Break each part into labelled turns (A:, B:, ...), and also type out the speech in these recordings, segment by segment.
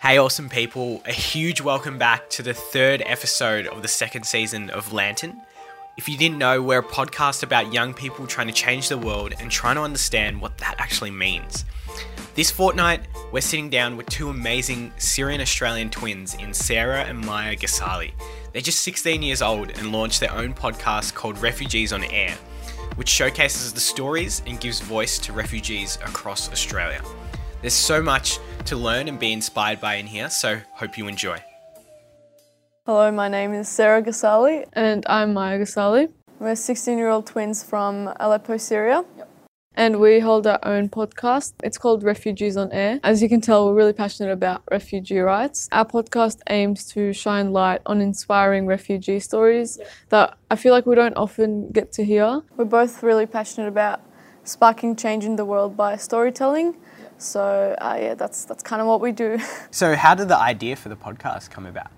A: Hey, awesome people, a huge welcome back to the third episode of the second season of Lantern. If you didn't know, we're a podcast about young people trying to change the world and trying to understand what that actually means. This fortnight, we're sitting down with two amazing Syrian Australian twins in Sarah and Maya Ghasali. They're just 16 years old and launched their own podcast called Refugees on Air, which showcases the stories and gives voice to refugees across Australia. There's so much to learn and be inspired by in here, so hope you enjoy.
B: Hello, my name is Sarah Ghasali.
C: And I'm Maya Ghasali.
B: We're 16 year old twins from Aleppo, Syria.
C: And we hold our own podcast. It's called Refugees on Air. As you can tell, we're really passionate about refugee rights. Our podcast aims to shine light on inspiring refugee stories that I feel like we don't often get to hear.
B: We're both really passionate about sparking change in the world by storytelling. So uh, yeah, that's that's kind of what we do.
A: So, how did the idea for the podcast come about?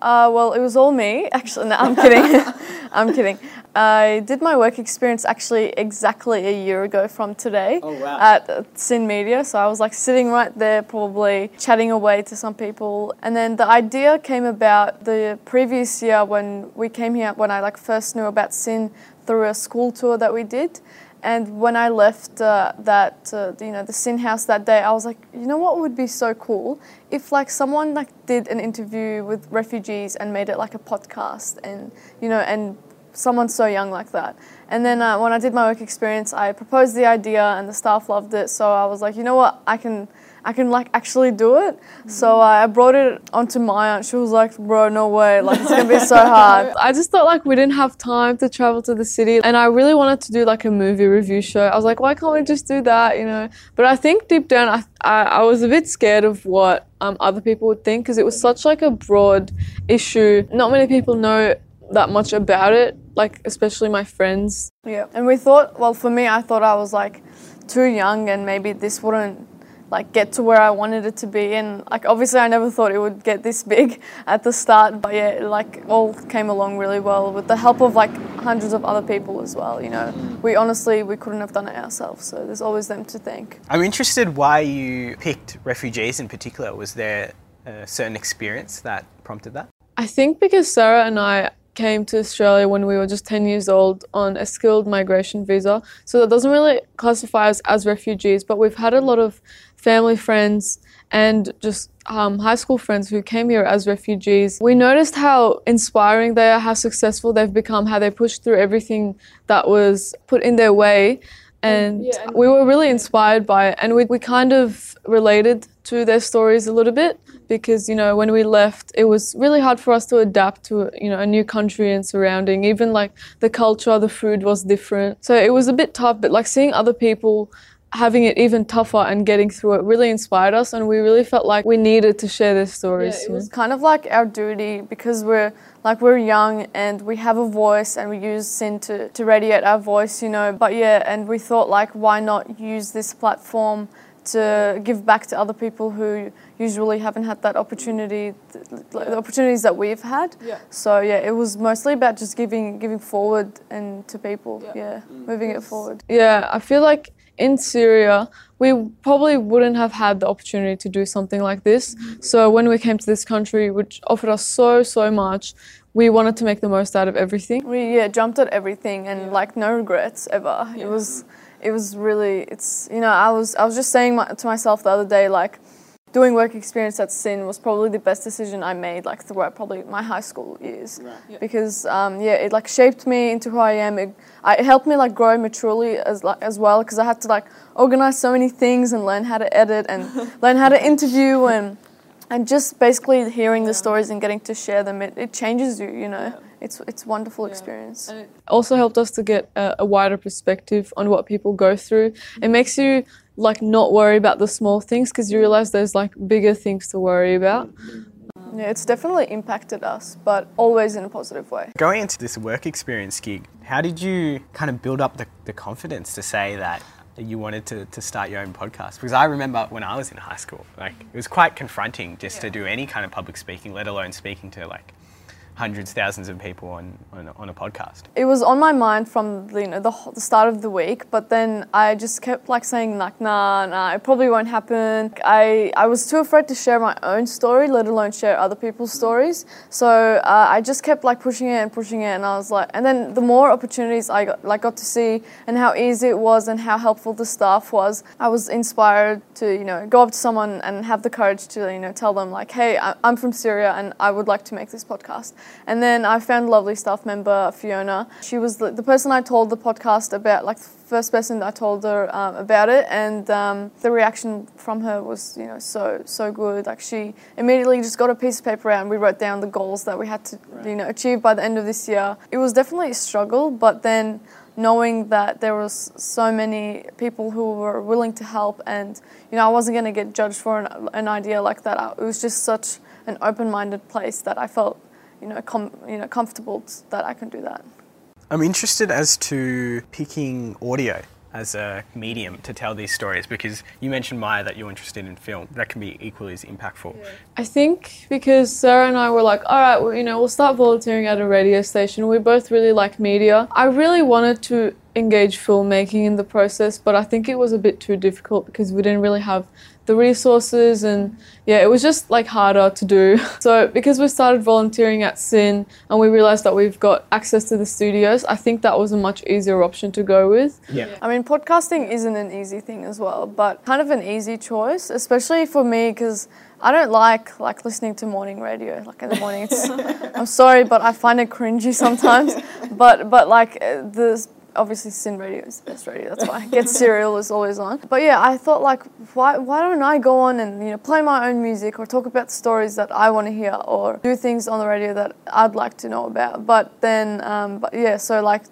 B: Uh, well, it was all me. Actually, no, I'm kidding. I'm kidding. I did my work experience actually exactly a year ago from today
A: Oh, wow.
B: at uh, SYN Media. So I was like sitting right there, probably chatting away to some people. And then the idea came about the previous year when we came here, when I like first knew about Sin through a school tour that we did. And when I left uh, that, uh, you know, the SYN House that day, I was like, you know what would be so cool if like someone like did an interview with refugees and made it like a podcast, and you know, and someone so young like that. And then uh, when I did my work experience, I proposed the idea, and the staff loved it. So I was like, you know what, I can. I can like actually do it. So uh, I brought it onto my aunt. she was like, bro, no way. Like it's gonna be so hard.
C: I just thought like we didn't have time to travel to the city. And I really wanted to do like a movie review show. I was like, why can't we just do that, you know? But I think deep down, I, I, I was a bit scared of what um, other people would think because it was such like a broad issue. Not many people know that much about it, like especially my friends.
B: Yeah. And we thought, well, for me, I thought I was like too young and maybe this wouldn't like get to where I wanted it to be. And like obviously, I never thought it would get this big at the start. But yeah, it, like all came along really well with the help of like hundreds of other people as well. You know, we honestly we couldn't have done it ourselves. So there's always them to thank.
A: I'm interested why you picked refugees in particular. Was there a certain experience that prompted that?
C: I think because Sarah and I came to Australia when we were just 10 years old on a skilled migration visa. So that doesn't really classify us as refugees, but we've had a lot of family friends and just um, high school friends who came here as refugees. We noticed how inspiring they are, how successful they've become, how they pushed through everything that was put in their way. And we were really inspired by it. And we, we kind of related to their stories a little bit because, you know, when we left, it was really hard for us to adapt to, you know, a new country and surrounding. Even like the culture, the food was different. So it was a bit tough, but like seeing other people having it even tougher and getting through it really inspired us and we really felt like we needed to share their stories.
B: Yeah, it was kind of like our duty because we're like we're young and we have a voice and we use SYN to, to radiate our voice, you know. But yeah, and we thought like why not use this platform to give back to other people who usually haven't had that opportunity, like the opportunities that we've had.
C: Yeah.
B: So yeah, it was mostly about just giving giving forward and to people. Yeah, mm. moving it forward.
C: Yeah, I feel like in Syria, we probably wouldn't have had the opportunity to do something like this. Mm-hmm. So when we came to this country, which offered us so, so much, we wanted to make the most out of everything.
B: We yeah jumped at everything and like no regrets ever. It was it was really it's you know I was I was just saying my, to myself the other day like doing work experience at SYN was probably the best decision I made like throughout probably my high school years. Because um, yeah it like shaped me into who I am. It, I, it helped me like grow maturely as like, as well because I had to like organize so many things and learn how to edit and learn how to interview and and just basically hearing the stories and getting to share them it, it changes you you know? It's it's a wonderful experience.
C: And it also helped us to get a, a wider perspective on what people go through. It makes you like not worry about the small things because you realize there's like bigger things to worry about.
B: yeah it's definitely impacted us but always in a positive way
A: Going into this work experience gig, how did you kind of build up the, the confidence to say that you wanted to, to start your own podcast? Because I remember when I was in high school, like it was quite confronting just to do any kind of public speaking, let alone speaking to like hundreds, thousands of people on, on, on a podcast?
B: It was on my mind from you know the, the start of the week, but then I just kept like saying like nah, nah, it probably won't happen. I I was too afraid to share my own story, let alone share other people's stories. So uh, I just kept like pushing it and pushing it, and I was like, and then the more opportunities I got like got to see and how easy it was and how helpful the staff was, I was inspired to you know go up to someone and have the courage to you know tell them like, hey, I'm from Syria and I would like to make this podcast. And then I found lovely staff member, Fiona. She was the, the person I told the podcast about, like the first person I told her um, about it, and um, the reaction from her was, you know, so so good. Like she immediately just got a piece of paper out and we wrote down the goals that we had to, you know, achieve by the end of this year. It was definitely a struggle, but then knowing that there was so many people who were willing to help and you know i wasn't going to get judged for an, an idea like that it was just such an open-minded place that i felt you know com- you know comfortable t- that i can do that
A: I'm interested as to picking audio as a medium to tell these stories because you mentioned Maya that you're interested in film. That can be equally as impactful.
C: I think because Sarah and I were like, all right, well, you know, we'll start volunteering at a radio station. We both really like media. I really wanted to engage filmmaking in the process, but I think it was a bit too difficult because we didn't really have the resources and yeah, it was just like harder to do. So because we started volunteering at SYN and we realized that we've got access to the studios, I think that was a much easier option to go with.
A: Yeah.
B: I mean, podcasting isn't an easy thing as well, but kind of an easy choice, especially for me because I don't like like listening to morning radio. Like in the morning, it's, I'm sorry, but I find it cringy sometimes. but but like uh, the obviously SYN Radio is the best radio. That's why Get Serial is always on. But yeah, I thought like why why don't I go on and you know play my own music or talk about the stories that I want to hear or do things on the radio that I'd like to know about. But then um, but yeah, so like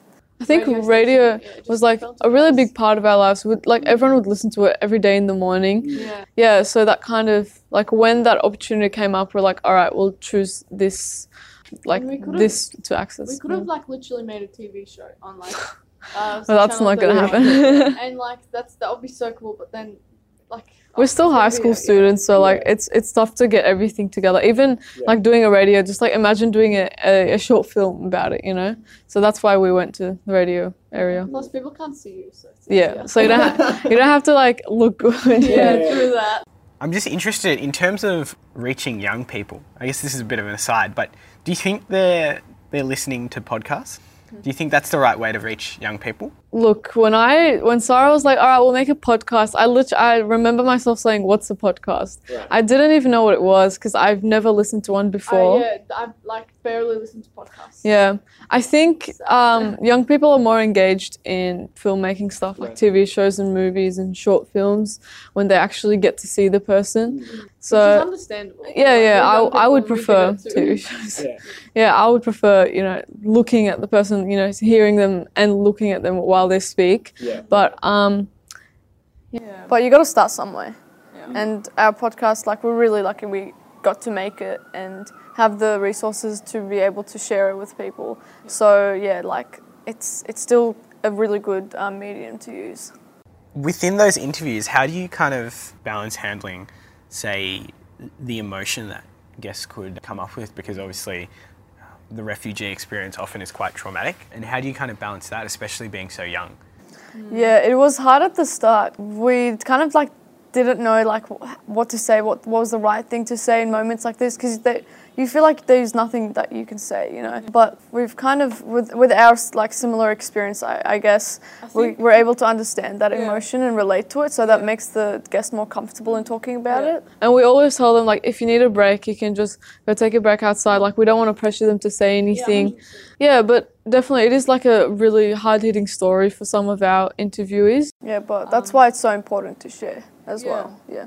C: I think
D: Radio
C: radio,
D: yeah,
C: was like a really big part of our lives. Would like everyone would listen to it every day in the morning.
D: Yeah.
C: Yeah, so that kind of like when that opportunity came up, we're like, all right, we'll choose this, like this to access.
D: We could have like literally made a TV show on like. Uh,
C: Well, that's not gonna happen.
D: and like that's that would be so cool, but then like
C: We're still high
D: TV,
C: school
D: yeah.
C: students, so like it's it's tough to get everything together. Even like doing a radio, just like imagine doing a, a, a short film about it, you know. So that's why we went to the radio area.
D: Plus, people can't see you, so it's
C: Yeah, so you don't ha- you don't have to like look good.
D: yeah, true that.
A: I'm just interested in terms of reaching young people. I guess this is a bit of an aside, but do you think they're they're listening to podcasts? Do you think that's the right way to reach young people?
C: Look, when I when Sarah was like, "All right, we'll make a podcast," I lit- I remember myself saying, "What's a podcast?" I didn't even know what it was because I've never listened to one before.
D: Uh, I, yeah, I like barely listen to podcasts.
C: Yeah, I think um, young people are more engaged in filmmaking stuff like TV shows and movies and short films when they actually get to see the person.
D: Which is
C: So
D: understandable.
C: yeah,
D: Like,
C: yeah, I, I would prefer
D: get it too.
C: TV shows. Yeah, I would prefer you know looking at the person, you know, hearing them and looking at them while they speak.
E: Yeah.
C: But um, yeah.
B: But you got to start somewhere. And our podcast, like, we're really lucky we got to make it and have the resources to be able to share it with people. So yeah, like, it's it's still a really good um, medium to use.
A: Within those interviews, how do you kind of balance handling, say, the emotion that guests could come up with? Because obviously, the refugee experience often is quite traumatic. And how do you kind of balance that, especially being so young?
B: Yeah, it was hard at the start. We kind of like didn't know like what to say, what, what was the right thing to say in moments like this because you feel like there's nothing that you can say, you know. But we've kind of with with our like similar experience, I, I guess we, we're able to understand that emotion and relate to it, so that makes the guest more comfortable in talking about it.
C: and we always tell them like if you need a break, you can just go take a break outside. Like we don't want to pressure them to say anything. Yeah, but definitely it is like a really hard hitting story for some of our interviewees.
B: Yeah, but that's why it's so important to share as
D: yeah.
B: well. Yeah.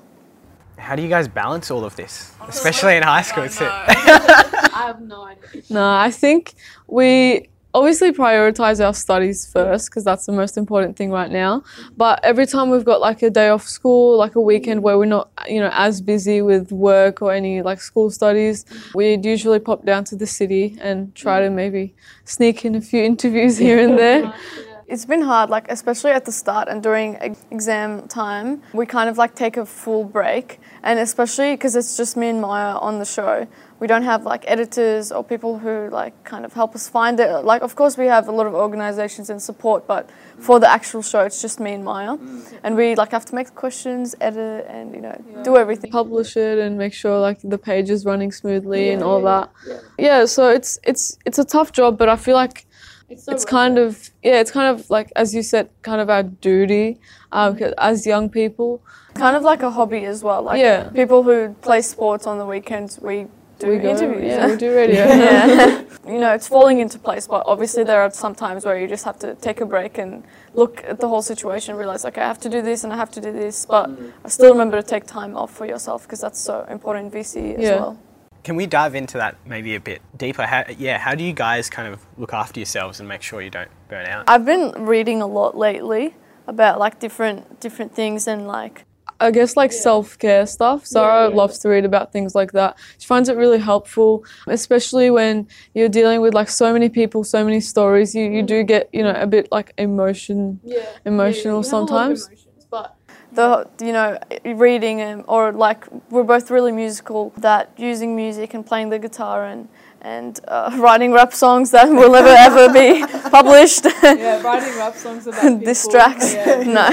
A: How do you guys balance all of this, especially in high school? It's-
D: I have no idea.
C: No, I think we obviously prioritize our studies first because that's the most important thing right now. But every time we've got like a day off school, like a weekend where we're not, you know, as busy with work or any like school studies, we'd usually pop down to the city and try to maybe sneak in a few interviews here and there.
B: It's been hard, like especially at the start and during exam time. We kind of like take a full break, and especially because it's just me and Maya on the show. We don't have like editors or people who like kind of help us find it. Like, of course, we have a lot of organizations and support, but for the actual show, it's just me and Maya, mm. and we like have to make the questions, edit, and you know do everything.
C: publish it and make sure like the page is running smoothly and all that. Yeah. Yeah. so it's it's it's a tough job, but I feel like it's kind of yeah, it's kind of like as you said, kind of our duty um, as young people.
B: Kind of like a hobby as well. Like
C: Yeah.
B: people who play sports on the weekends, we do
C: we go,
B: interviews.
C: Yeah, we do radio.
B: yeah. you know, it's falling into place, but obviously there are some times where you just have to take a break and look at the whole situation, realize, okay, I have to do this and I have to do this, but I still remember to take time off for yourself because that's so important in VCE as
C: Yeah.
B: well.
A: Can we dive into that maybe a bit deeper? How, yeah, how do you guys kind of look after yourselves and make sure you don't burn out?
B: I've been reading a lot lately about like different different things and like
C: I guess like self care stuff. Sarah loves to read about things like that. She finds it really helpful, especially when you're dealing with like so many people, so many stories. You you mm. do get you know a bit like emotion, emotional sometimes.
B: The you know reading and or like we're both really musical that using music and playing the guitar and and uh, writing rap songs that will never ever be published
D: yeah, writing rap songs about people.
B: distracts
D: Yeah.
B: no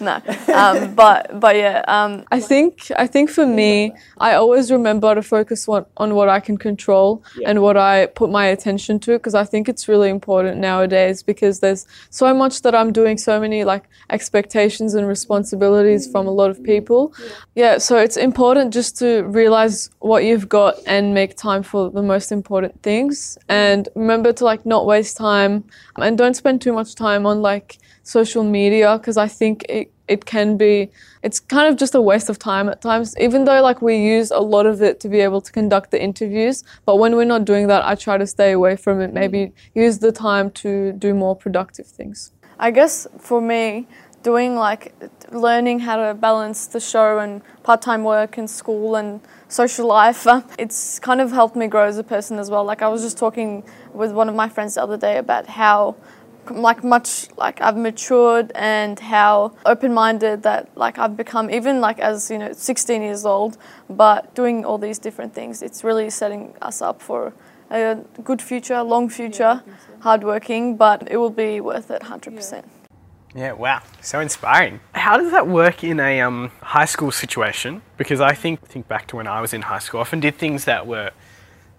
B: no um, but but yeah um,
C: I think I think for me, I always remember to focus on, on what I can control and what I put my attention to because I think it's really important nowadays because there's so much that I'm doing, so many like expectations and responsibilities from a lot of people. Yeah, so it's important just to realize what you've got and make time for the most important things. And remember to like not waste time and don't spend too much time on like social media because I think it it can be it's kind of just a waste of time at times. Even though like we use a lot of it to be able to conduct the interviews but when we're not doing that i try to stay away from it. Maybe use the time to do more productive things.
B: I guess for me, doing like learning how to balance the show and part time work and school and social life, uh, it's kind of helped me grow as a person as well. Like I was just talking with one of my friends the other day about how like much like I've matured and how open-minded that like I've become even like as you know 16 years old but doing all these different things it's really setting us up for a good future long future hardworking but it will be worth it 100%
A: Yeah, wow, so inspiring. How does that work in a um, high school situation? Because I think think back to when I was in high school, I often did things that were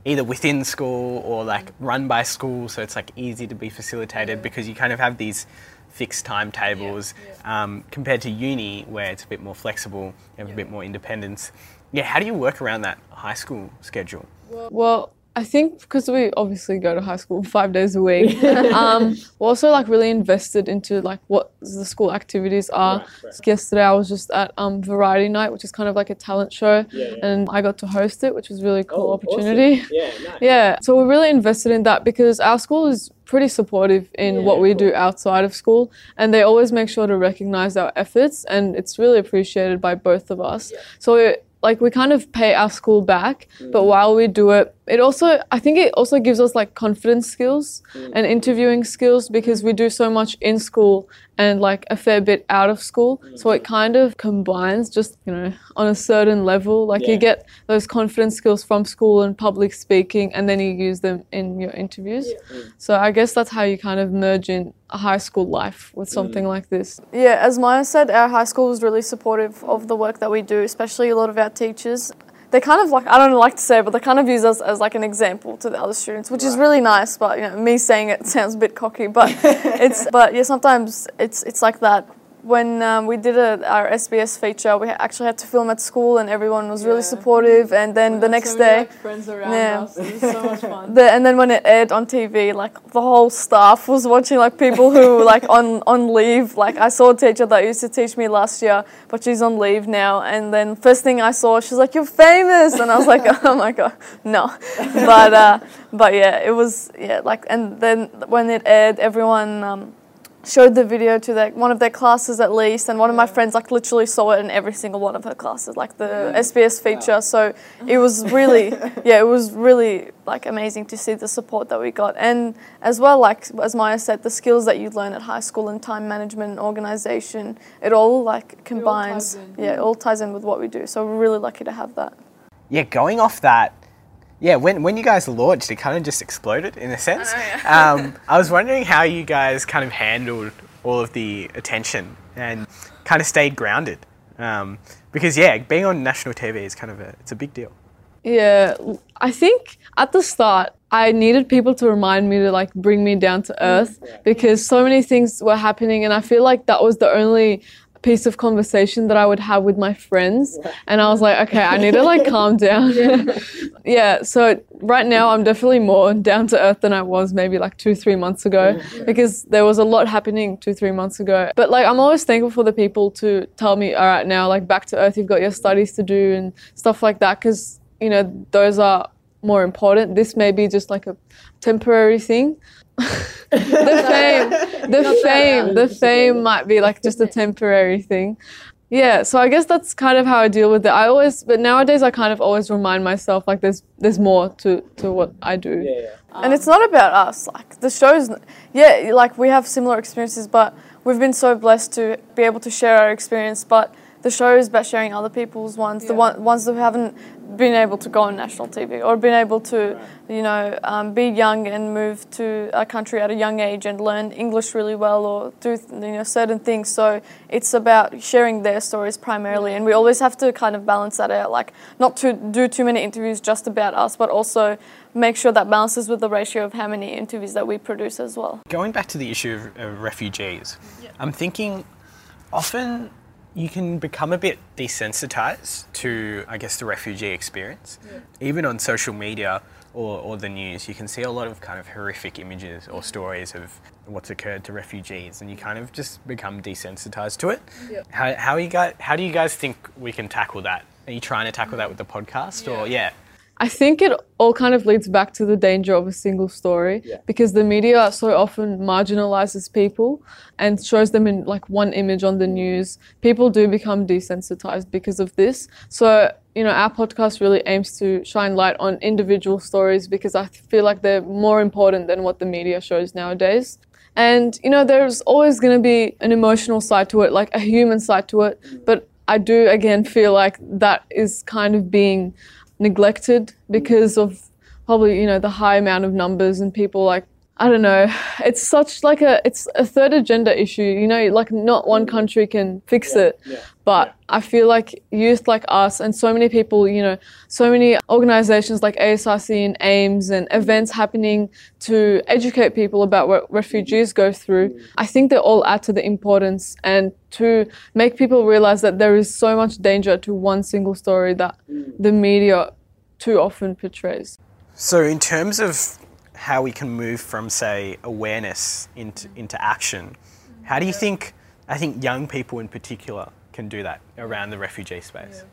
A: either within school or like run by school, so it's like easy to be facilitated because you kind of have these fixed timetables um, compared to uni where it's a bit more flexible, you have a bit more independence. Yeah, how do you work around that high school schedule?
C: Well, I think because we obviously go to high school five days a week, um, we're also like really invested into like what the school activities are. So yesterday I was just at um, Variety Night, which is kind of like a talent show, and I got to host it, which was a really cool opportunity.
A: Yeah, nice.
C: Yeah, so we're really invested in that because our school is pretty supportive in what we do outside of school, and they always make sure to recognize our efforts, and it's really appreciated by both of us. So it, like we kind of pay our school back, but while we do it, it also I think it also gives us like confidence skills mm. and interviewing skills because we do so much in school and like a fair bit out of school. Mm. So it kind of combines just, you know, on a certain level. Like you get those confidence skills from school and public speaking and then you use them in your interviews. Mm. So I guess that's how you kind of merge in a high school life with something like this.
B: Yeah, as Maya said, our high school was really supportive of the work that we do, especially a lot of our teachers. They kind of like, I don't like to say it, but they kind of use us as like an example to the other students, which is really nice. But, you know, me saying it sounds a bit cocky, but it's, but yeah, sometimes it's, it's like that. When um, we did a, our SBS feature, we actually had to film at school and everyone was really supportive. And then the next
D: so
B: day,
D: like, friends around
B: Yeah.
D: us. It was so much fun.
B: the, and then when it aired on TV, like the whole staff was watching, like people who like on on leave. Like I saw a teacher that used to teach me last year, but she's on leave now. And then first thing I saw, she's like, "You're famous," and I was like, "Oh my god, no!" But uh, but yeah, it was yeah like. And then when it aired, everyone. Um, showed the video to their, one of their classes at least, and one of my friends like literally saw it in every single one of her classes, like the SBS feature. So it was really, yeah, it was really like amazing to see the support that we got, and as well, like as Maya said, the skills that you learn at high school and time management and organization, it all like combines.
C: in.
B: yeah, it all ties in with what we do. So we're really lucky to have that.
A: Yeah, going off that, yeah, when, when you guys launched, it kind of just exploded in a sense. um, I was wondering how you guys kind of handled all of the attention and kind of stayed grounded. Um, because yeah, being on national TV is kind of a it's a big deal.
C: Yeah, I think at the start I needed people to remind me to like bring me down to earth because so many things were happening and I feel like that was the only piece of conversation that I would have with my friends. And I was like okay I need to like calm down. Yeah. So right now I'm definitely more down to earth than I was maybe like 2 3 months ago because there was a lot happening 2 3 months ago. But like I'm always thankful for the people to tell me all right now like back to earth you've got your studies to do and stuff like that cuz you know those are more important. This may be just like a temporary thing the fame the fame the fame might be like just a temporary thing yeah so i guess that's kind of how i deal with it i always but nowadays i kind of always remind myself like there's there's more to to what i do Yeah,
B: and it's not about us. Like the shows, yeah, like we have similar experiences, but we've been so blessed to be able to share our experience. But the show is about sharing other people's ones, the one, ones that haven't been able to go on national TV or been able to, you know, um, be young and move to a country at a young age and learn English really well or do you know certain things. So it's about sharing their stories primarily, and we always have to kind of balance that out, like not to do too many interviews just about us, but also make sure that balances with the ratio of how many interviews that we produce as well.
A: Going back to the issue of, of refugees, I'm thinking often you can become a bit desensitized to, I guess, the refugee experience. Even on social media or, or the news, you can see a lot of kind of horrific images or stories of what's occurred to refugees, and you kind of just become desensitized to it. How, how, you guys, how do you guys think we can tackle that? Are you trying to tackle that with the podcast, or yeah?
C: I think it all kind of leads back to the danger of a single story because the media so often marginalizes people and shows them in like one image on the news. People do become desensitized because of this. So, you know, our podcast really aims to shine light on individual stories because I feel like they're more important than what the media shows nowadays. And, you know, there's always going to be an emotional side to it, like a human side to it. But I do, again, feel like that is kind of being neglected because of probably you know the high amount of numbers and people like I don't know. It's such like a it's a third agenda issue. You know, like not one country can fix it. But I feel like youth like us and so many people, you know, so many organizations like ASRC and AIMS and events happening to educate people about what refugees go through. I think they all add to the importance and to make people realize that there is so much danger to one single story that mm. the media too often portrays.
A: So, in terms of how we can move from, say, awareness into, mm. into action, how do you think, I think young people in particular can do that around the refugee space?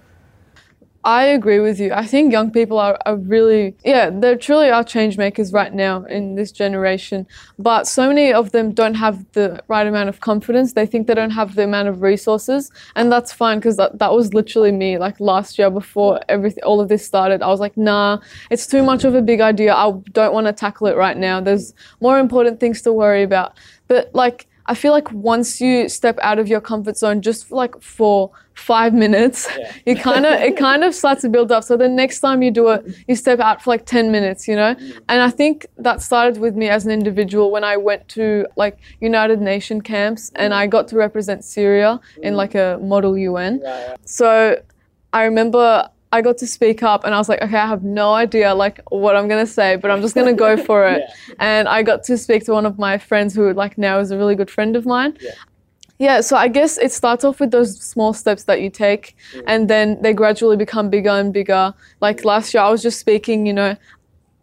C: I agree with you. I think young people are, are really, yeah, they're truly are change makers right now in this generation. But so many of them don't have the right amount of confidence. They think they don't have the amount of resources. And that's fine because that, that was literally me. Like last year before everything, all of this started, I was like, nah, it's too much of a big idea. I don't want to tackle it right now. There's more important things to worry about. But like, I feel like once you step out of your comfort zone, just like for five minutes, you kind of it kind of starts to build up. So the next time you do it, you step out for like ten minutes, you know. Mm. And I think that started with me as an individual when I went to like United Nation camps and I got to represent Syria in mm. like a model UN. So I remember I got to speak up and I was like, okay, I have no idea like what I'm gonna say, but I'm just gonna go for it. And I got to speak to one of my friends who like now is a really good friend of mine. Yeah. Yeah, so I guess it starts off with those small steps that you take mm. and then they gradually become bigger and bigger. Like last year I was just speaking, you know,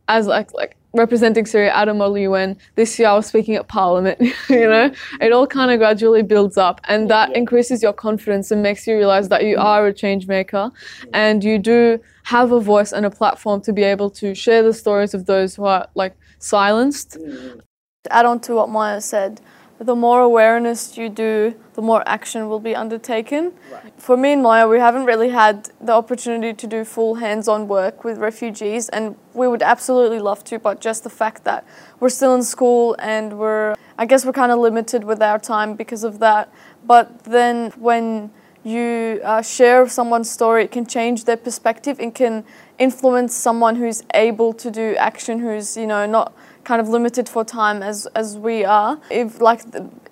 C: as like like representing Syria at a model UN. This year I was speaking at Parliament. you know, it all kind of gradually builds up, and that increases your confidence and makes you realize that you are a change maker, and you do have a voice and a platform to be able to share the stories of those who are like silenced.
B: To add on to what Maya said, the more awareness you do, the more action will be undertaken. For me and Maya, we haven't really had the opportunity to do full hands on work with refugees, and we would absolutely love to, but just the fact that we're still in school and we're, I guess, we're kind of limited with our time because of that. But then when you uh, share someone's story, it can change their perspective. It can influence someone who's able to do action, who's you know not kind of limited for time as as we are. If like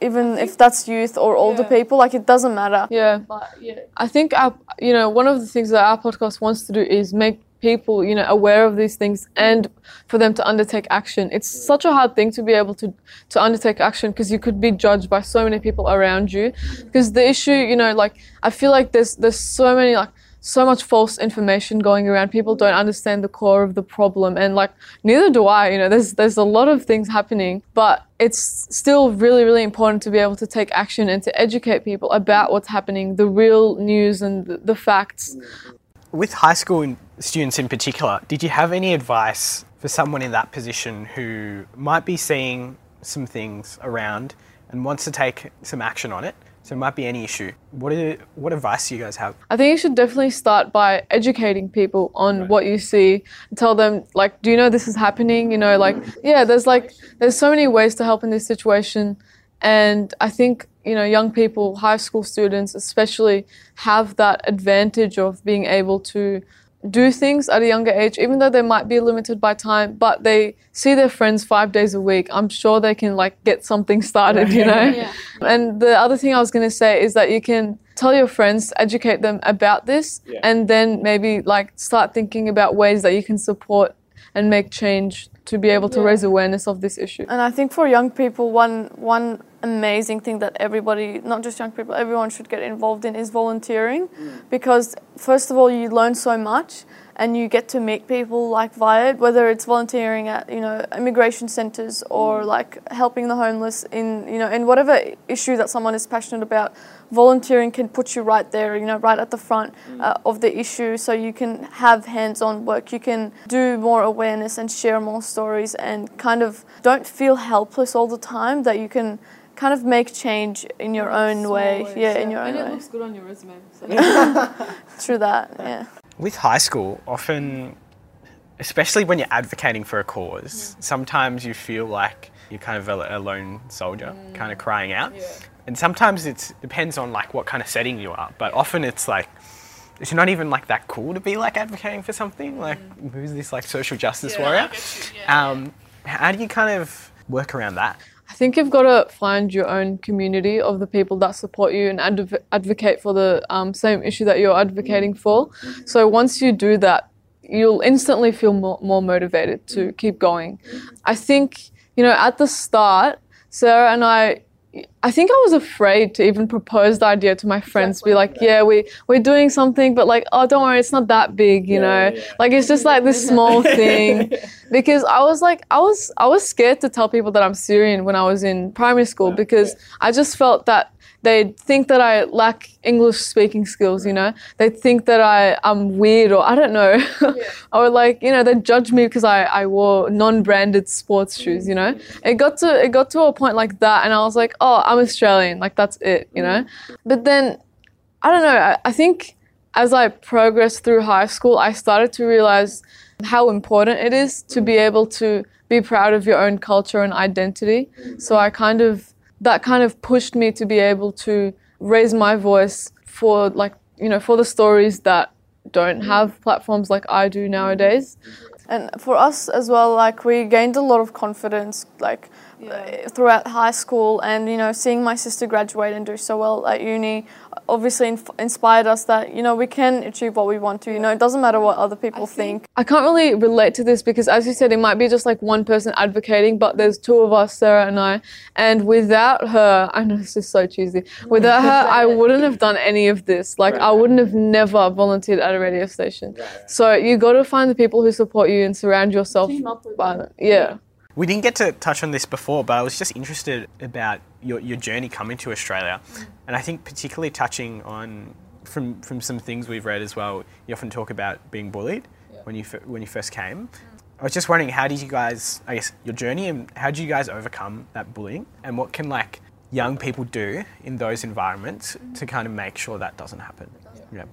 B: even if that's youth or older
C: Yeah.
B: people, like it doesn't matter.
C: Yeah.
D: But yeah,
C: I think our, you know, one of the things that our podcast wants to do is make people, you know, aware of these things and for them to undertake action. It's such a hard thing to be able to to undertake action because you could be judged by so many people around you. Because the issue, you know, like I feel like there's there's so many like so much false information going around. People don't understand the core of the problem, and like neither do I. You know, there's there's a lot of things happening, but it's still really really important to be able to take action and to educate people about what's happening, the real news and the, the facts.
A: With high school students in particular, did you have any advice for someone in that position who might be seeing some things around and wants to take some action on it? So it might be any issue. What are, what advice do you guys have?
C: I think you should definitely start by educating people on what you see. Tell them like, do you know this is happening? You know, like, yeah, there's like, there's so many ways to help in this situation, and I think you know, young people, high school students especially, have that advantage of being able to do things at a younger age, even though they might be limited by time, but they see their friends five days a week. I'm sure they can like get something started, you know?
D: Yeah.
C: And the other thing I was going to say is that you can tell your friends, educate them about this, and then maybe like start thinking about ways that you can support and make change to be able to raise awareness of this issue.
B: And I think for young people, one one amazing thing that everybody, not just young people, everyone should get involved in is volunteering, because first of all, you learn so much, and you get to meet people like via it, whether it's volunteering at you know immigration centres or like helping the homeless in you know in whatever issue that someone is passionate about. Volunteering can put you right there, you know, right at the front uh, of the issue, so you can have hands-on work. You can do more awareness and share more stories, and kind of don't feel helpless all the time. That you can kind of make change in your own way, yeah, in your own way.
D: and it looks good on your resume. So.
B: Through that, yeah.
A: With high school, often, especially when you're advocating for a cause, mm. sometimes you feel like you're kind of a, a lone soldier, mm. kind of crying out. And sometimes it depends on like what kind of setting you are, but often it's like it's not even like that cool to be like advocating for something. Like mm. who's this like social justice warrior? Um, how do you kind of work around that?
C: I think you've got to find your own community of the people that support you and adv- advocate for the um, same issue that you're advocating for. So once you do that, you'll instantly feel more, more motivated to keep going. I think, you know, at the start, Sarah and I, I think I was afraid to even propose the idea to my friends. Be like, yeah, we we're doing something, but like, oh, don't worry, it's not that big, you know. Like it's just like this small thing. Because I was like, I was I was scared to tell people that I'm Syrian when I was in primary school because I just felt that they'd think that I lack English speaking skills, you know. They'd think that I I'm weird or I don't know. or like, you know, they'd judge me because I, I wore non-branded sports mm. shoes, you know. It got to it got to a point like that and I was like, oh, I'm Australian, like that's it, you know. Mm. But then I don't know, I, I think as I progressed through high school, I started to realize how important it is to be able to be proud of your own culture and identity. So I kind of that kind of pushed me to be able to raise my voice for like you know for the stories that don't mm-hmm. have platforms like I do nowadays.
B: And for us as well, like we gained a lot of confidence, like uh, throughout high school, and you know, seeing my sister graduate and do so well at uni, obviously inf- inspired us that you know we can achieve what we want to. You know, it doesn't matter what other people think.
C: I can't really relate to this because, as you said, it might be just like one person advocating, but there's two of us, Sarah and I. And without her, I know this is so cheesy. Without her, I wouldn't have done any of this. Like, I wouldn't have never volunteered at a radio station. So you got to find the people who support you and surround yourself
D: Team up with
C: by them. Yeah.
A: We didn't get to touch on this before, but I was just interested about your, your journey coming to Australia. Mm. And I think particularly touching on from from some things we've read as well, you often talk about being bullied when you when you first came. Mm. I was just wondering how did you guys I guess your journey and how did you guys overcome that bullying and what can like young people do in those environments mm. to kind of make sure that doesn't happen? Yeah.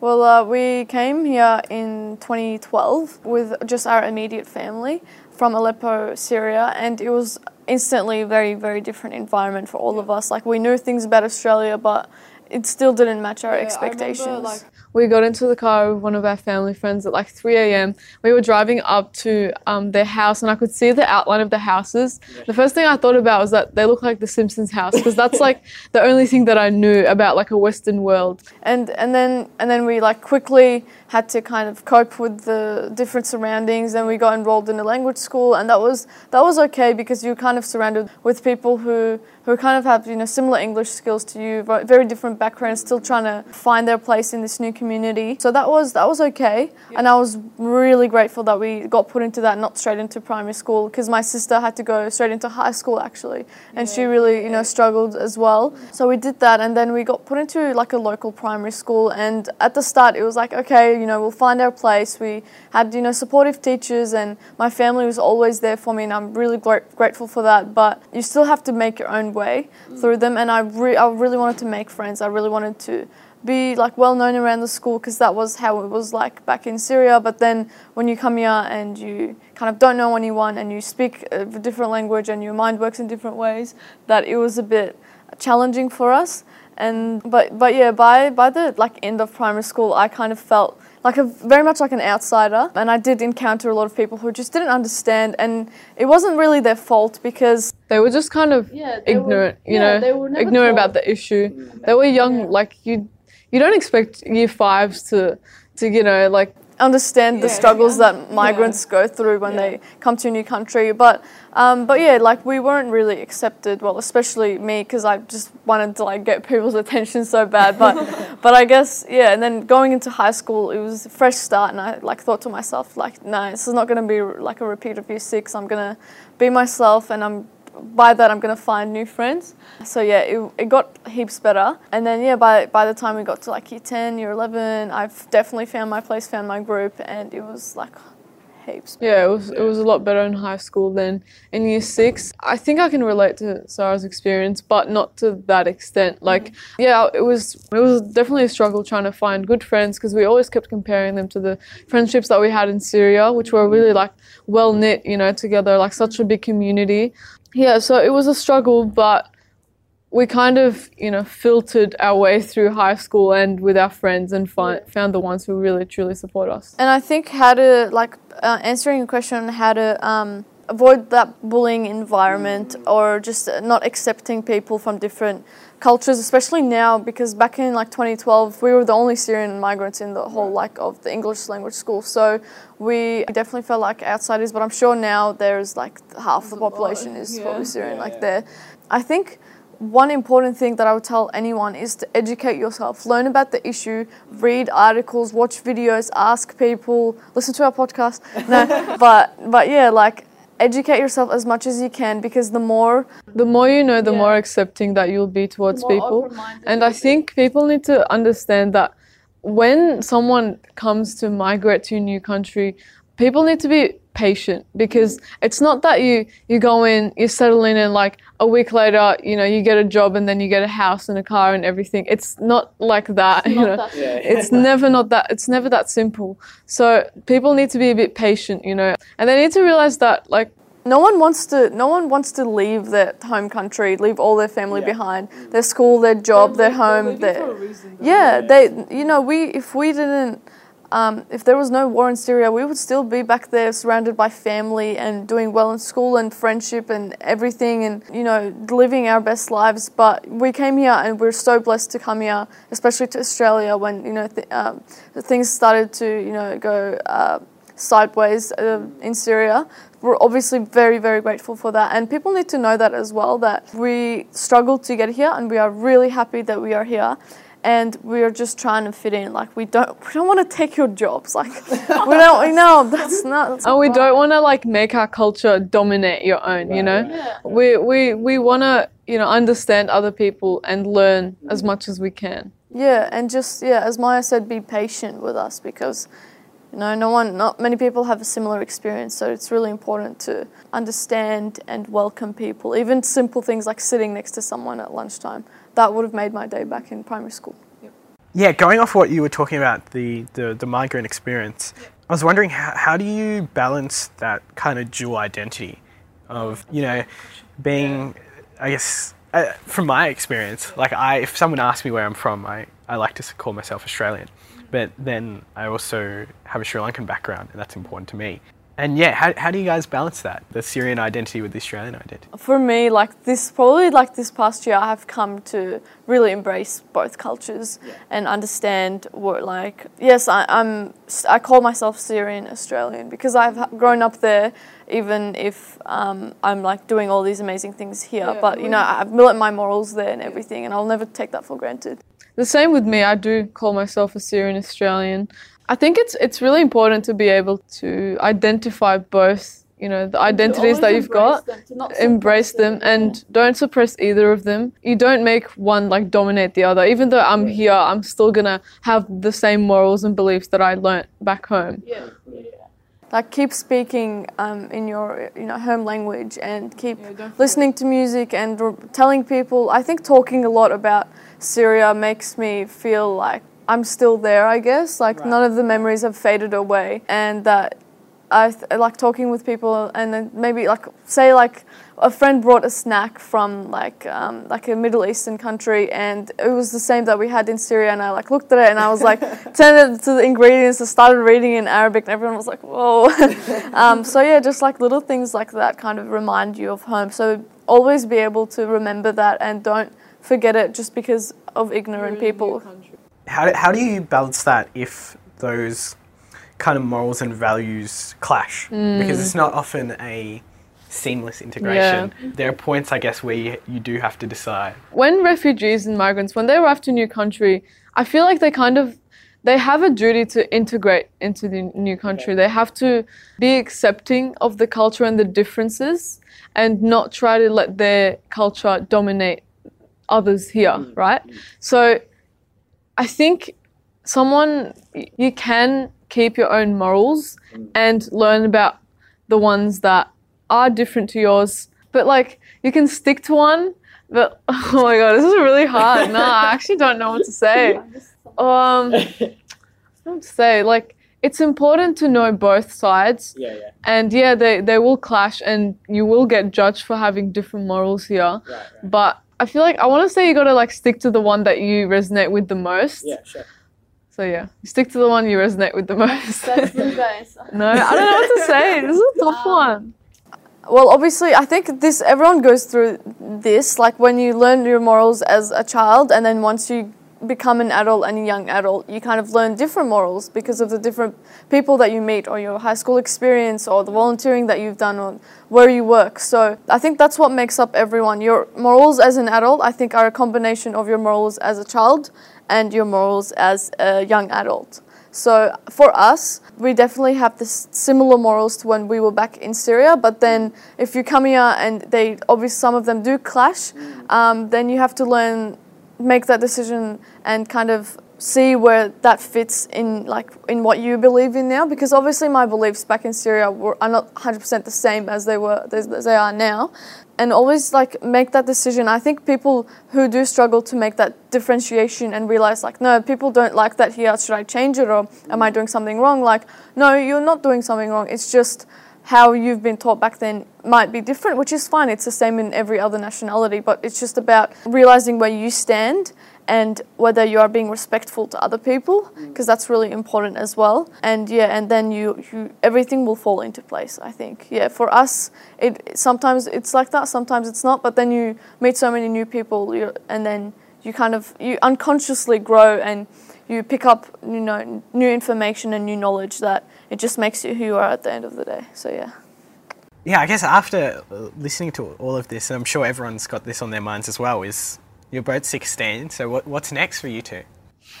B: Well, uh, we came here in 2012 with just our immediate family from Aleppo, Syria, and it was instantly a very, very different environment for all of us. Like we knew things about Australia, but it still didn't match our
C: Yeah, I remember,
B: expectations.
C: like, we got into the car with one of our family friends at like 3 a.m. We were driving up to um, their house, and I could see the outline of the houses. The first thing I thought about was that they look like the Simpsons house because that's like the only thing that I knew about like a Western world.
B: and and then and then we like quickly had to kind of cope with the different surroundings then we got enrolled in a language school and that was that was okay because you're kind of surrounded with people who who kind of have you know similar english skills to you but very different backgrounds still trying to find their place in this new community. So that was that was okay and i was really grateful that we got put into that not straight into primary school because my sister had to go straight into high school actually and she really you know struggled as well. So we did that and then we got put into like a local primary school and at the start it was like okay you know we'll find our place we had you know supportive teachers and my family was always there for me and i'm really gra- grateful for that but you still have to make your own way mm. through them and i, re- I really wanted to make friends i really wanted to be like well known around the school because that was how it was like back in Syria. But then when you come here and you kind of don't know anyone and you speak a different language and your mind works in different ways, that it was a bit challenging for us. And but but yeah, by by the like end of primary school, I kind of felt like a very much like an outsider, and I did encounter a lot of people who just didn't understand, and it wasn't really their fault because
C: They were just kind of
D: Yeah, they were-
C: ignorant, you
D: yeah, they
C: know,
D: were never
C: ignorant
D: told.
C: about the issue. Mm. They were young, like you. You don't expect year fives to, to you know, like
B: understand the
D: Yeah,
B: struggles
D: yeah.
B: that migrants go through when
D: Yeah.
B: they come to a new country. But um, but yeah, like we weren't really accepted. Well, especially me because I just wanted to like get people's attention so bad. But but I guess yeah. And then going into high school, it was a fresh start, and I like thought to myself like, no, this is not going to be like a repeat of year six. I'm gonna be myself, and I'm by that I'm gonna find new friends. So yeah, it, it got heaps better. And then yeah, by by the time we got to like year ten, year eleven, I've definitely found my place, found my group, and it was like heaps.
C: Yeah, it was it was a lot better in high school than in year six. I think I can relate to Sarah's experience, but not to that extent. Like, mm. yeah, it was it was definitely a struggle trying to find good friends because we always kept comparing them to the friendships that we had in Syria, which were really like well knit, you know, together, like such a big community. Yeah, so it was a struggle, but we kind of, you know, filtered our way through high school and with our friends and find, found the ones who really truly support us.
B: And I think how to like uh, answering a question on how to um, avoid that bullying environment or just not accepting people from different cultures, especially now because back in like 2012 we were the only Syrian migrants in the whole like of the English language school, so we definitely felt like outsiders. But I'm sure now there's like half the population is probably Syrian like there. I think one important thing that I would tell anyone is to educate yourself, learn about the issue, read articles, watch videos, ask people, listen to our podcast. No, but but yeah, like educate yourself as much as you can because the more
C: the more you know, the
D: Yeah.
C: more accepting that you'll be towards people. And I think people need to understand that when someone comes to migrate to a new country, people need to be patient because it's not that you you go in, you settle in, and like a week later, you know, you get a job and then you get a house and a car and everything. It's not like that. you know,
D: that
C: it's never not that. It's never that simple. So people need to be a bit patient, you know, and they need to realize that like
B: no one wants to no one wants to leave their home country, leave all their family behind, their school, their job, their home, their yeah, they you know we if we didn't um, if there was no war in Syria, we would still be back there surrounded by family and doing well in school and friendship and everything and, you know, living our best lives. But we came here and we're so blessed to come here, especially to Australia when, you know, th- um, things started to, you know, go uh, sideways uh, in Syria. We're obviously very, very grateful for that. And people need to know that as well that we struggled to get here and we are really happy that we are here and we are just trying to fit in. Like we don't we don't want to take your jobs. Like we don't we know that's not. That's
C: And we don't want to like make our culture dominate your own, you know? Yeah. We we we want to, you know, understand other people and learn as mm-hmm. much as we can.
B: Yeah, and just yeah, as Maya said, be patient with us because You know, no one, not many people have a similar experience, so it's really important to understand and welcome people. Even simple things like sitting next to someone at lunchtime. That would have made my day back in primary school.
A: Yeah, going off what you were talking about, the, the, the migrant experience, I was wondering how, how do you balance that kind of dual identity of, you know, being, I guess, uh, from my experience, like I, if someone asks me where I'm from, I, I like to call myself Australian, but then I also have a Sri Lankan background and that's important to me. And yeah, how, how do you guys balance that, the Syrian identity with the Australian identity?
B: For me, like this, probably like this past year, I have come to really embrace both cultures and understand what, like, yes, I, I'm, I call myself Syrian Australian because I've grown up there, even if um, I'm like doing all these amazing things here.
C: Yeah,
B: but you know, I've learnt my morals there and everything, and I'll never take that for granted.
C: The same with me. I do call myself a Syrian Australian. I think it's it's really important to be able to identify both, you know, the identities that you've got, embrace them and don't suppress either of them. You don't make one like dominate the other. Even though I'm here, I'm still gonna have the same morals and beliefs that I learnt back home.
D: Yeah.
B: Like keep speaking um, in your you know home language and keep
C: Yeah,
B: listening to music and r- telling people. I think talking a lot about Syria makes me feel like I'm still there. I guess. Like none of the memories have faded away, and that I th- like talking with people and then maybe like say like a friend brought a snack from like um, like a Middle Eastern country and it was the same that we had in Syria and I like looked at it and I was like turned it to the ingredients and started reading in Arabic and everyone was like whoa. Um, so yeah just like little things like that kind of remind you of home. So always be able to remember that and don't forget it just because of ignorant people
A: How do, how do you balance that if those kind of morals and values clash? Because it's mm. not often a seamless integration. There are points, I guess, where you, you do have to decide.
C: when refugees and migrants when they arrive to a new country i feel like they kind of they have a duty to integrate into the new country they have to be accepting of the culture and the differences and not try to let their culture dominate others here mm. right so i think someone you can keep your own morals and learn about the ones that are different to yours but like you can stick to one but oh my god, this is really hard. No, I actually don't know what to say. Um, I don't what to say. Like, it's important to know both sides,
E: Yeah, yeah.
C: and yeah, they they will clash, and you will get judged for having different morals here.
E: Right, right.
C: But I feel like I want to say you gotta like stick to the one that you resonate with the most.
E: Yeah, sure.
C: So yeah, you stick to the one you resonate with the most.
D: That's the best.
C: no, I don't know what to say. This is a tough one.
B: Well, obviously, I think this everyone goes through this. Like when you learn your morals as a child, and then once you become an adult and a young adult, you kind of learn different morals because of the different people that you meet, or your high school experience, or the volunteering that you've done, or where you work. So I think that's what makes up everyone. Your morals as an adult, I think, are a combination of your morals as a child and your morals as a young adult. So for us, we definitely have this similar morals to when we were back in Syria. But then, if you come here and they obviously some of them do clash, um, then you have to learn, make that decision, and kind of see where that fits in like in what you believe in now. Because obviously, my beliefs back in Syria were are not 100% the same as they were as they are now. And always like make that decision. I think people who do struggle to make that differentiation and realize like no people don't like that here should i change it or am i doing something wrong like no you're not doing something wrong it's just how you've been taught back then might be different which is fine. It's the same in every other nationality but it's just about realizing where you stand and whether you are being respectful to other people mm. because that's really important as well. And yeah and then you, you everything will fall into place i think. Yeah for us it sometimes it's like that sometimes it's not but then you meet so many new people you and then you kind of you unconsciously grow and you pick up you know new information and new knowledge that it just makes you who you are at the end of the day so yeah
A: Yeah, I guess after uh, listening to all of this, and I'm sure everyone's got this on their minds as well, is you're both 16, so what, what's next for you two?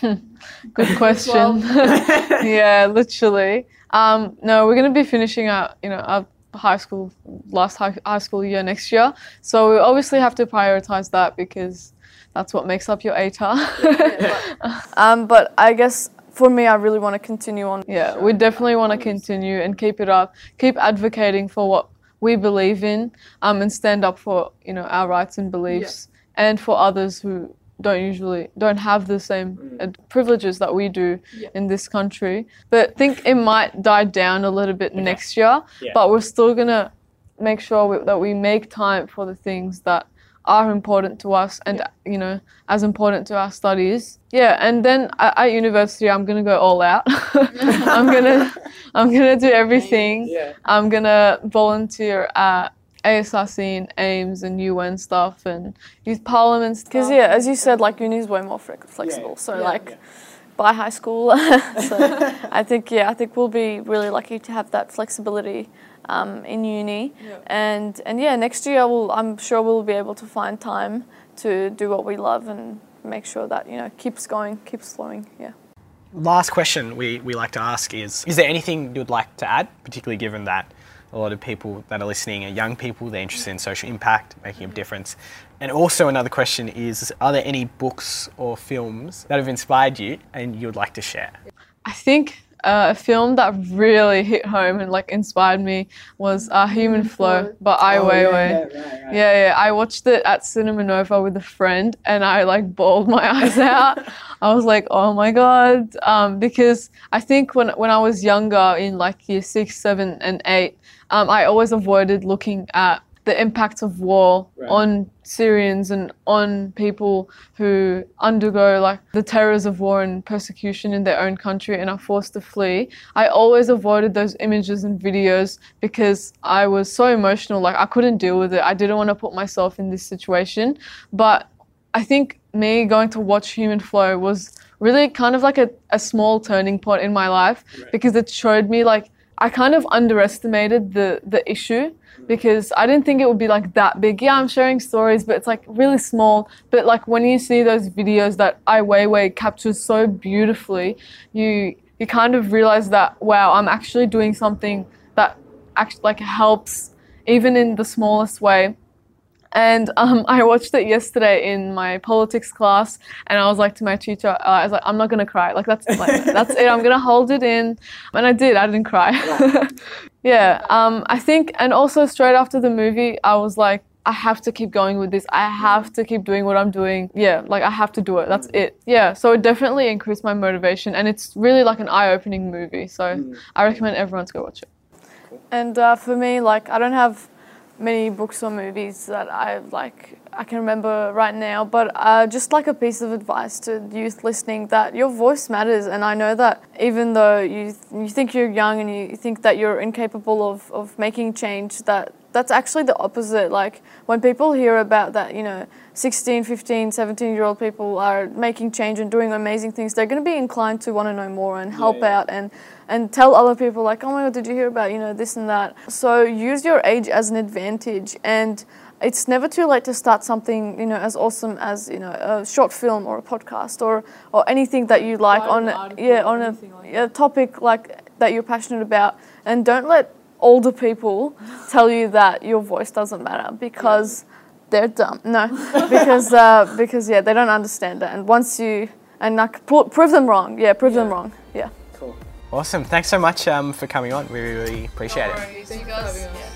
C: Good question. yeah, literally. Um, no, we're gonna be finishing our, you know, our high school last high, high school year next year. So we obviously have to prioritize that because that's what makes up your ATAR.
B: Um, but I guess for me, I really want to continue on.
C: Yeah, we definitely want to continue and keep it up. Keep advocating for what we believe in, um, and stand up for you know our rights and beliefs, and for others who don't usually don't have the same uh, privileges that we do in this country. But think it might die down a little bit next year,
A: Yeah.
C: but we're still gonna make sure we, that we make time for the things that are important to us and you know as important to our studies. Yeah and then at, at university i'm gonna go all out. I'm gonna i'm gonna do everything. Yeah. i'm gonna volunteer at ASRC and AIMS and UN stuff and youth parliaments.
B: Because yeah, as you said, like uni is way more flex- flexible. So like, by high school, so I think yeah, I think we'll be really lucky to have that flexibility um, in uni. And and yeah, next year we'll, I'm sure we'll be able to find time to do what we love and make sure that you know keeps going, keeps flowing. Yeah.
A: Last question we, we like to ask is Is there anything you'd like to add, particularly given that a lot of people that are listening are young people, they're interested in social impact, making a difference? And also, another question is Are there any books or films that have inspired you and you'd like to share?
C: I think uh, a film that really hit home and like inspired me was uh, Human Flow by Ai Weiwei. Yeah, yeah. I watched it at Cinema Nova with a friend, and I like bawled my eyes out. I was like, "Oh my god!" Um, because I think when when I was younger, in like year six, seven, and eight, um, I always avoided looking at the impacts of war on Syrians and on people who undergo like the terrors of war and persecution in their own country and are forced to flee. I always avoided those images and videos because I was so emotional. Like I couldn't deal with it. I didn't want to put myself in this situation. But I think me going to watch Human Flow was really kind of like a, a small turning point in my life because it showed me like I kind of underestimated the the issue because I didn't think it would be like that big. Yeah, I'm sharing stories, but it's like really small. But like when you see those videos that Ai Weiwei captures so beautifully, you you kind of realize that wow, I'm actually doing something that actually like helps even in the smallest way. And um, I watched it yesterday in my politics class, and I was like to my teacher, uh, I was like, I'm not gonna cry. Like that's like, that's it. I'm gonna hold it in, and I did. I didn't cry. yeah. Um, I think, and also straight after the movie, I was like, I have to keep going with this. I have to keep doing what I'm doing. Yeah, like I have to do it. That's it. Yeah. So it definitely increased my motivation, and it's really like an eye-opening movie. So I recommend everyone to go watch it.
B: And uh, for me, like I don't have many books or movies that I like I can remember right now, but uh, just like a piece of advice to youth listening that your voice matters, and I know that even though you you think you're young and you think that you're incapable of, of making change, that that's actually the opposite. Like when people hear about that, you know, 16, 15, 17 year old people are making change and doing amazing things, they're going to be inclined to want to know more and help out and and tell other people like, oh my god, did you hear about you know this and that? So use your age as an advantage, and it's never too late to start something you know as awesome as you know a short film or a podcast or or anything that you like on yeah on a, a topic like that you're passionate about, and don't let older people tell you that your voice doesn't matter because they're dumb. No, because uh, because yeah, they don't understand it, and once you and like pro- prove them wrong, yeah, prove them wrong, yeah. Cool.
A: Awesome. Thanks so much um, for coming on. We really appreciate it.
D: Thank you guys.